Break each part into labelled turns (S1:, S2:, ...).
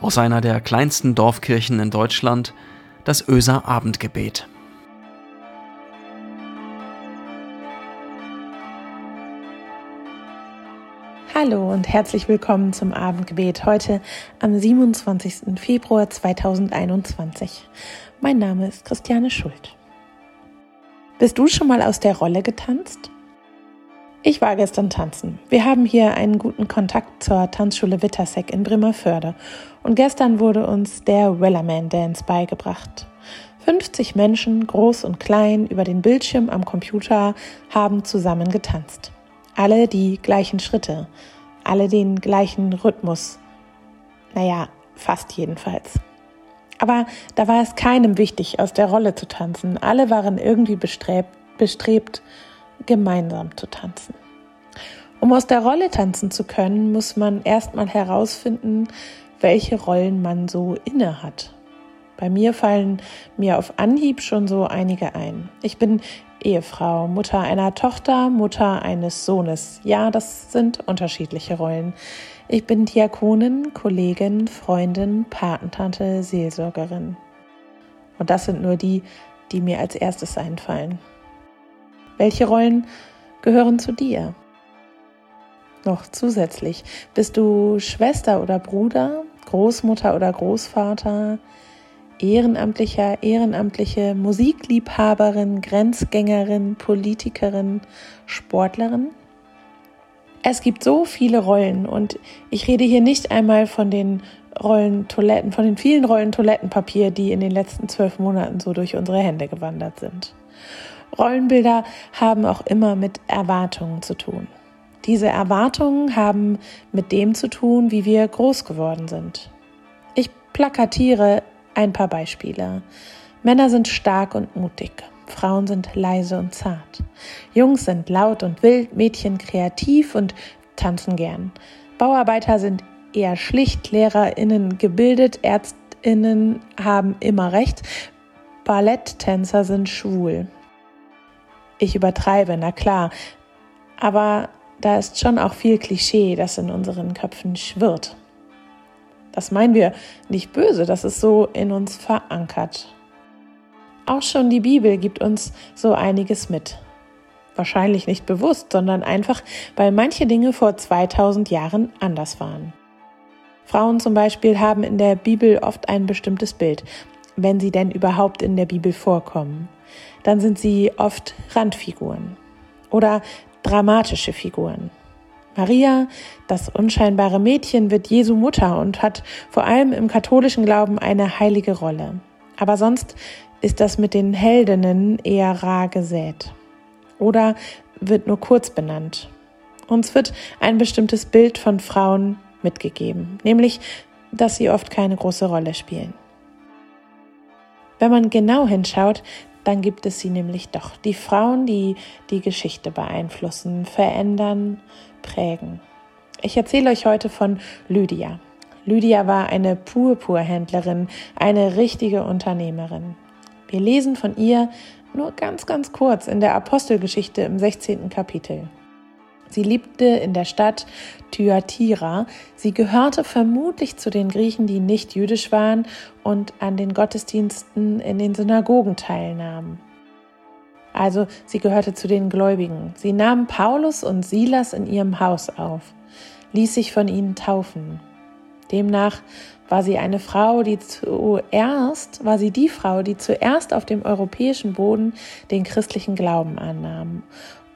S1: aus einer der kleinsten Dorfkirchen in Deutschland, das Öser Abendgebet.
S2: Hallo und herzlich willkommen zum Abendgebet heute am 27. Februar 2021. Mein Name ist Christiane Schuld. Bist du schon mal aus der Rolle getanzt? Ich war gestern tanzen. Wir haben hier einen guten Kontakt zur Tanzschule Wittersek in Bremerförde und gestern wurde uns der Wellerman Dance beigebracht. 50 Menschen, groß und klein, über den Bildschirm am Computer haben zusammen getanzt. Alle die gleichen Schritte, alle den gleichen Rhythmus. Naja, fast jedenfalls. Aber da war es keinem wichtig, aus der Rolle zu tanzen. Alle waren irgendwie bestrebt, bestrebt gemeinsam zu tanzen. Um aus der Rolle tanzen zu können, muss man erstmal herausfinden, welche Rollen man so inne hat. Bei mir fallen mir auf Anhieb schon so einige ein. Ich bin Ehefrau, Mutter einer Tochter, Mutter eines Sohnes. Ja, das sind unterschiedliche Rollen. Ich bin Diakonin, Kollegin, Freundin, Patentante, Seelsorgerin. Und das sind nur die, die mir als erstes einfallen. Welche Rollen gehören zu dir? Noch zusätzlich, bist du Schwester oder Bruder, Großmutter oder Großvater, Ehrenamtlicher, Ehrenamtliche, Musikliebhaberin, Grenzgängerin, Politikerin, Sportlerin? Es gibt so viele Rollen und ich rede hier nicht einmal von den Rollen Toiletten, von den vielen Rollen Toilettenpapier, die in den letzten zwölf Monaten so durch unsere Hände gewandert sind. Rollenbilder haben auch immer mit Erwartungen zu tun. Diese Erwartungen haben mit dem zu tun, wie wir groß geworden sind. Ich plakatiere ein paar Beispiele. Männer sind stark und mutig. Frauen sind leise und zart. Jungs sind laut und wild, Mädchen kreativ und tanzen gern. Bauarbeiter sind eher schlicht, LehrerInnen gebildet, ÄrztInnen haben immer recht, Balletttänzer sind schwul. Ich übertreibe, na klar. Aber da ist schon auch viel Klischee, das in unseren Köpfen schwirrt. Das meinen wir nicht böse, das ist so in uns verankert. Auch schon die Bibel gibt uns so einiges mit. Wahrscheinlich nicht bewusst, sondern einfach, weil manche Dinge vor 2000 Jahren anders waren. Frauen zum Beispiel haben in der Bibel oft ein bestimmtes Bild, wenn sie denn überhaupt in der Bibel vorkommen dann sind sie oft Randfiguren oder dramatische Figuren. Maria, das unscheinbare Mädchen, wird Jesu Mutter und hat vor allem im katholischen Glauben eine heilige Rolle. Aber sonst ist das mit den Heldinnen eher rar gesät oder wird nur kurz benannt. Uns wird ein bestimmtes Bild von Frauen mitgegeben, nämlich, dass sie oft keine große Rolle spielen. Wenn man genau hinschaut, dann gibt es sie nämlich doch. Die Frauen, die die Geschichte beeinflussen, verändern, prägen. Ich erzähle euch heute von Lydia. Lydia war eine Purpurhändlerin, eine richtige Unternehmerin. Wir lesen von ihr nur ganz, ganz kurz in der Apostelgeschichte im 16. Kapitel. Sie lebte in der Stadt Thyatira. Sie gehörte vermutlich zu den Griechen, die nicht jüdisch waren und an den Gottesdiensten in den Synagogen teilnahmen. Also sie gehörte zu den Gläubigen. Sie nahm Paulus und Silas in ihrem Haus auf, ließ sich von ihnen taufen. Demnach war sie eine Frau, die zuerst, war sie die Frau, die zuerst auf dem europäischen Boden den christlichen Glauben annahm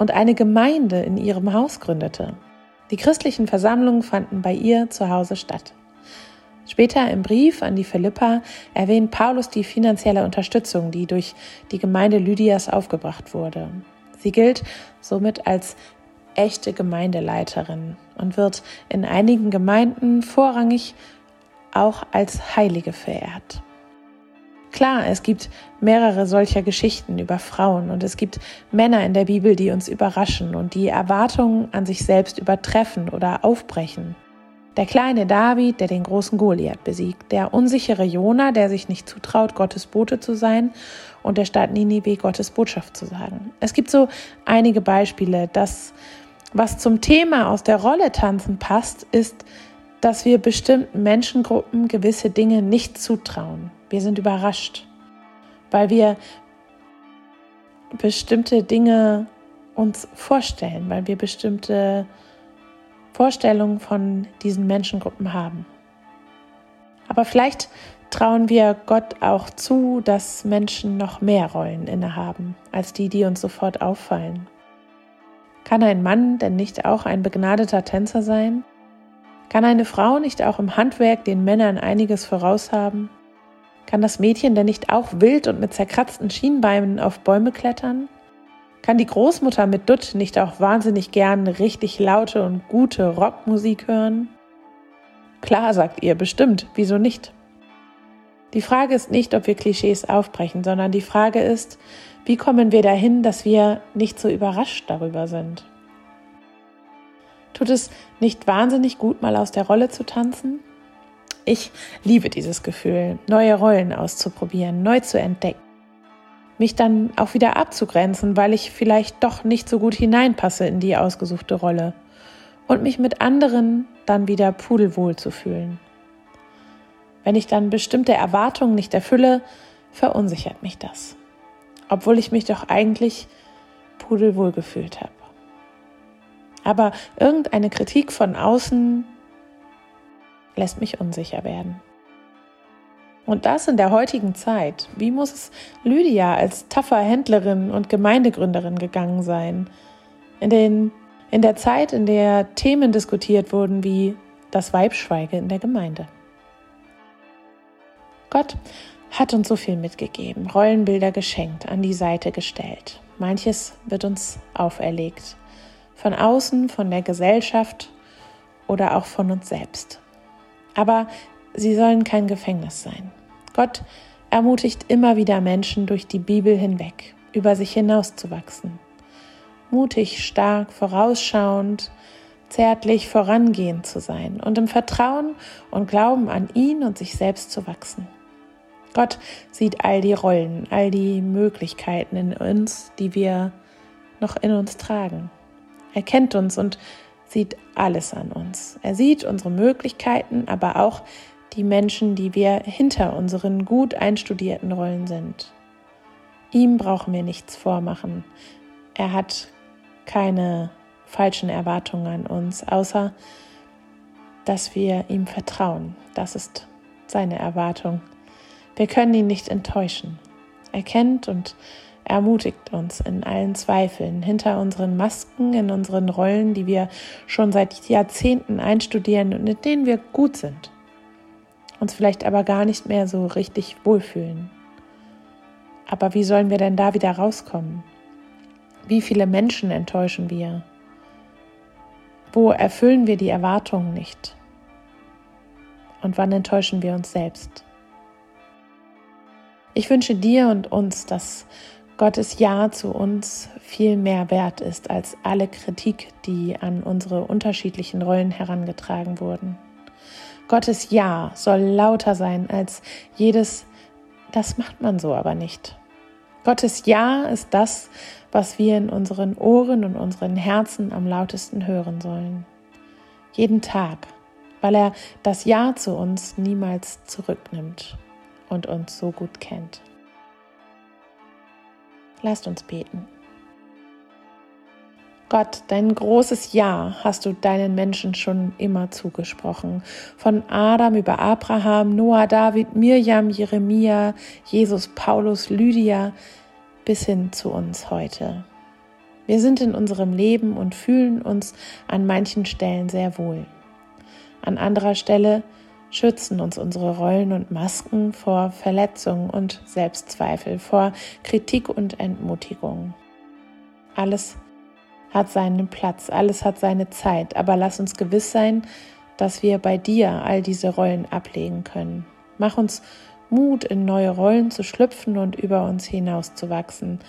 S2: und eine Gemeinde in ihrem Haus gründete. Die christlichen Versammlungen fanden bei ihr zu Hause statt. Später im Brief an die Philippa erwähnt Paulus die finanzielle Unterstützung, die durch die Gemeinde Lydias aufgebracht wurde. Sie gilt somit als echte Gemeindeleiterin und wird in einigen Gemeinden vorrangig auch als Heilige verehrt. Klar, es gibt mehrere solcher Geschichten über Frauen und es gibt Männer in der Bibel, die uns überraschen und die Erwartungen an sich selbst übertreffen oder aufbrechen. Der kleine David, der den großen Goliath besiegt, der unsichere Jona, der sich nicht zutraut, Gottes Bote zu sein und der Stadt Ninive Gottes Botschaft zu sagen. Es gibt so einige Beispiele. Das, was zum Thema aus der Rolle tanzen passt, ist dass wir bestimmten Menschengruppen gewisse Dinge nicht zutrauen. Wir sind überrascht, weil wir bestimmte Dinge uns vorstellen, weil wir bestimmte Vorstellungen von diesen Menschengruppen haben. Aber vielleicht trauen wir Gott auch zu, dass Menschen noch mehr Rollen innehaben als die, die uns sofort auffallen. Kann ein Mann denn nicht auch ein begnadeter Tänzer sein? Kann eine Frau nicht auch im Handwerk den Männern einiges voraus haben? Kann das Mädchen denn nicht auch wild und mit zerkratzten Schienbeinen auf Bäume klettern? Kann die Großmutter mit Dutt nicht auch wahnsinnig gern richtig laute und gute Rockmusik hören? Klar, sagt ihr, bestimmt, wieso nicht? Die Frage ist nicht, ob wir Klischees aufbrechen, sondern die Frage ist, wie kommen wir dahin, dass wir nicht so überrascht darüber sind? Tut es nicht wahnsinnig gut, mal aus der Rolle zu tanzen? Ich liebe dieses Gefühl, neue Rollen auszuprobieren, neu zu entdecken. Mich dann auch wieder abzugrenzen, weil ich vielleicht doch nicht so gut hineinpasse in die ausgesuchte Rolle. Und mich mit anderen dann wieder pudelwohl zu fühlen. Wenn ich dann bestimmte Erwartungen nicht erfülle, verunsichert mich das. Obwohl ich mich doch eigentlich pudelwohl gefühlt habe. Aber irgendeine Kritik von außen lässt mich unsicher werden. Und das in der heutigen Zeit. Wie muss es Lydia als taffer Händlerin und Gemeindegründerin gegangen sein? In, den, in der Zeit, in der Themen diskutiert wurden wie das Weibschweige in der Gemeinde. Gott hat uns so viel mitgegeben, Rollenbilder geschenkt, an die Seite gestellt. Manches wird uns auferlegt. Von außen, von der Gesellschaft oder auch von uns selbst. Aber sie sollen kein Gefängnis sein. Gott ermutigt immer wieder Menschen durch die Bibel hinweg, über sich hinauszuwachsen. Mutig, stark, vorausschauend, zärtlich vorangehend zu sein und im Vertrauen und Glauben an ihn und sich selbst zu wachsen. Gott sieht all die Rollen, all die Möglichkeiten in uns, die wir noch in uns tragen. Er kennt uns und sieht alles an uns. Er sieht unsere Möglichkeiten, aber auch die Menschen, die wir hinter unseren gut einstudierten Rollen sind. Ihm brauchen wir nichts vormachen. Er hat keine falschen Erwartungen an uns, außer dass wir ihm vertrauen. Das ist seine Erwartung. Wir können ihn nicht enttäuschen. Er kennt und ermutigt uns in allen Zweifeln, hinter unseren Masken, in unseren Rollen, die wir schon seit Jahrzehnten einstudieren und in denen wir gut sind, uns vielleicht aber gar nicht mehr so richtig wohlfühlen. Aber wie sollen wir denn da wieder rauskommen? Wie viele Menschen enttäuschen wir? Wo erfüllen wir die Erwartungen nicht? Und wann enttäuschen wir uns selbst? Ich wünsche dir und uns, dass Gottes Ja zu uns viel mehr wert ist als alle Kritik, die an unsere unterschiedlichen Rollen herangetragen wurden. Gottes Ja soll lauter sein als jedes, das macht man so aber nicht. Gottes Ja ist das, was wir in unseren Ohren und unseren Herzen am lautesten hören sollen. Jeden Tag, weil er das Ja zu uns niemals zurücknimmt und uns so gut kennt. Lasst uns beten. Gott, dein großes Ja hast du deinen Menschen schon immer zugesprochen. Von Adam über Abraham, Noah, David, Mirjam, Jeremia, Jesus, Paulus, Lydia bis hin zu uns heute. Wir sind in unserem Leben und fühlen uns an manchen Stellen sehr wohl. An anderer Stelle schützen uns unsere Rollen und Masken vor Verletzungen und Selbstzweifel, vor Kritik und Entmutigung. Alles hat seinen Platz, alles hat seine Zeit, aber lass uns gewiss sein, dass wir bei dir all diese Rollen ablegen können. Mach uns Mut, in neue Rollen zu schlüpfen und über uns hinauszuwachsen,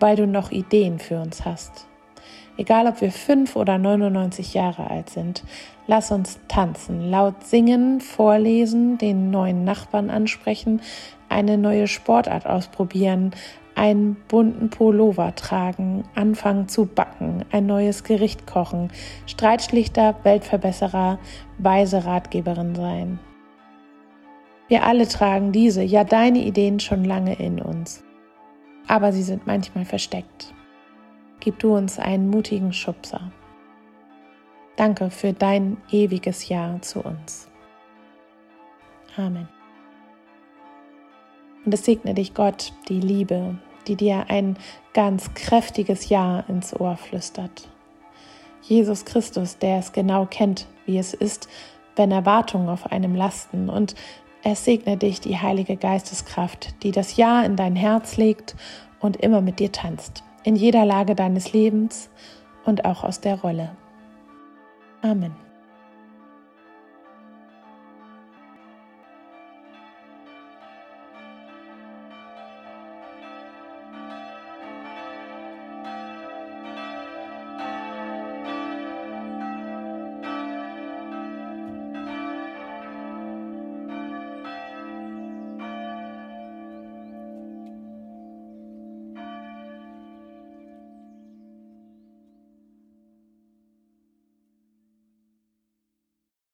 S2: weil du noch Ideen für uns hast. Egal, ob wir fünf oder 99 Jahre alt sind, lass uns tanzen, laut singen, vorlesen, den neuen Nachbarn ansprechen, eine neue Sportart ausprobieren, einen bunten Pullover tragen, anfangen zu backen, ein neues Gericht kochen, Streitschlichter, Weltverbesserer, weise Ratgeberin sein. Wir alle tragen diese, ja deine Ideen schon lange in uns. Aber sie sind manchmal versteckt. Gib du uns einen mutigen Schubser. Danke für dein ewiges Ja zu uns. Amen. Und es segne dich Gott, die Liebe, die dir ein ganz kräftiges Ja ins Ohr flüstert. Jesus Christus, der es genau kennt, wie es ist, wenn Erwartungen auf einem lasten und es segne dich die Heilige Geisteskraft, die das Ja in dein Herz legt und immer mit dir tanzt, in jeder Lage deines Lebens und auch aus der Rolle. Amen.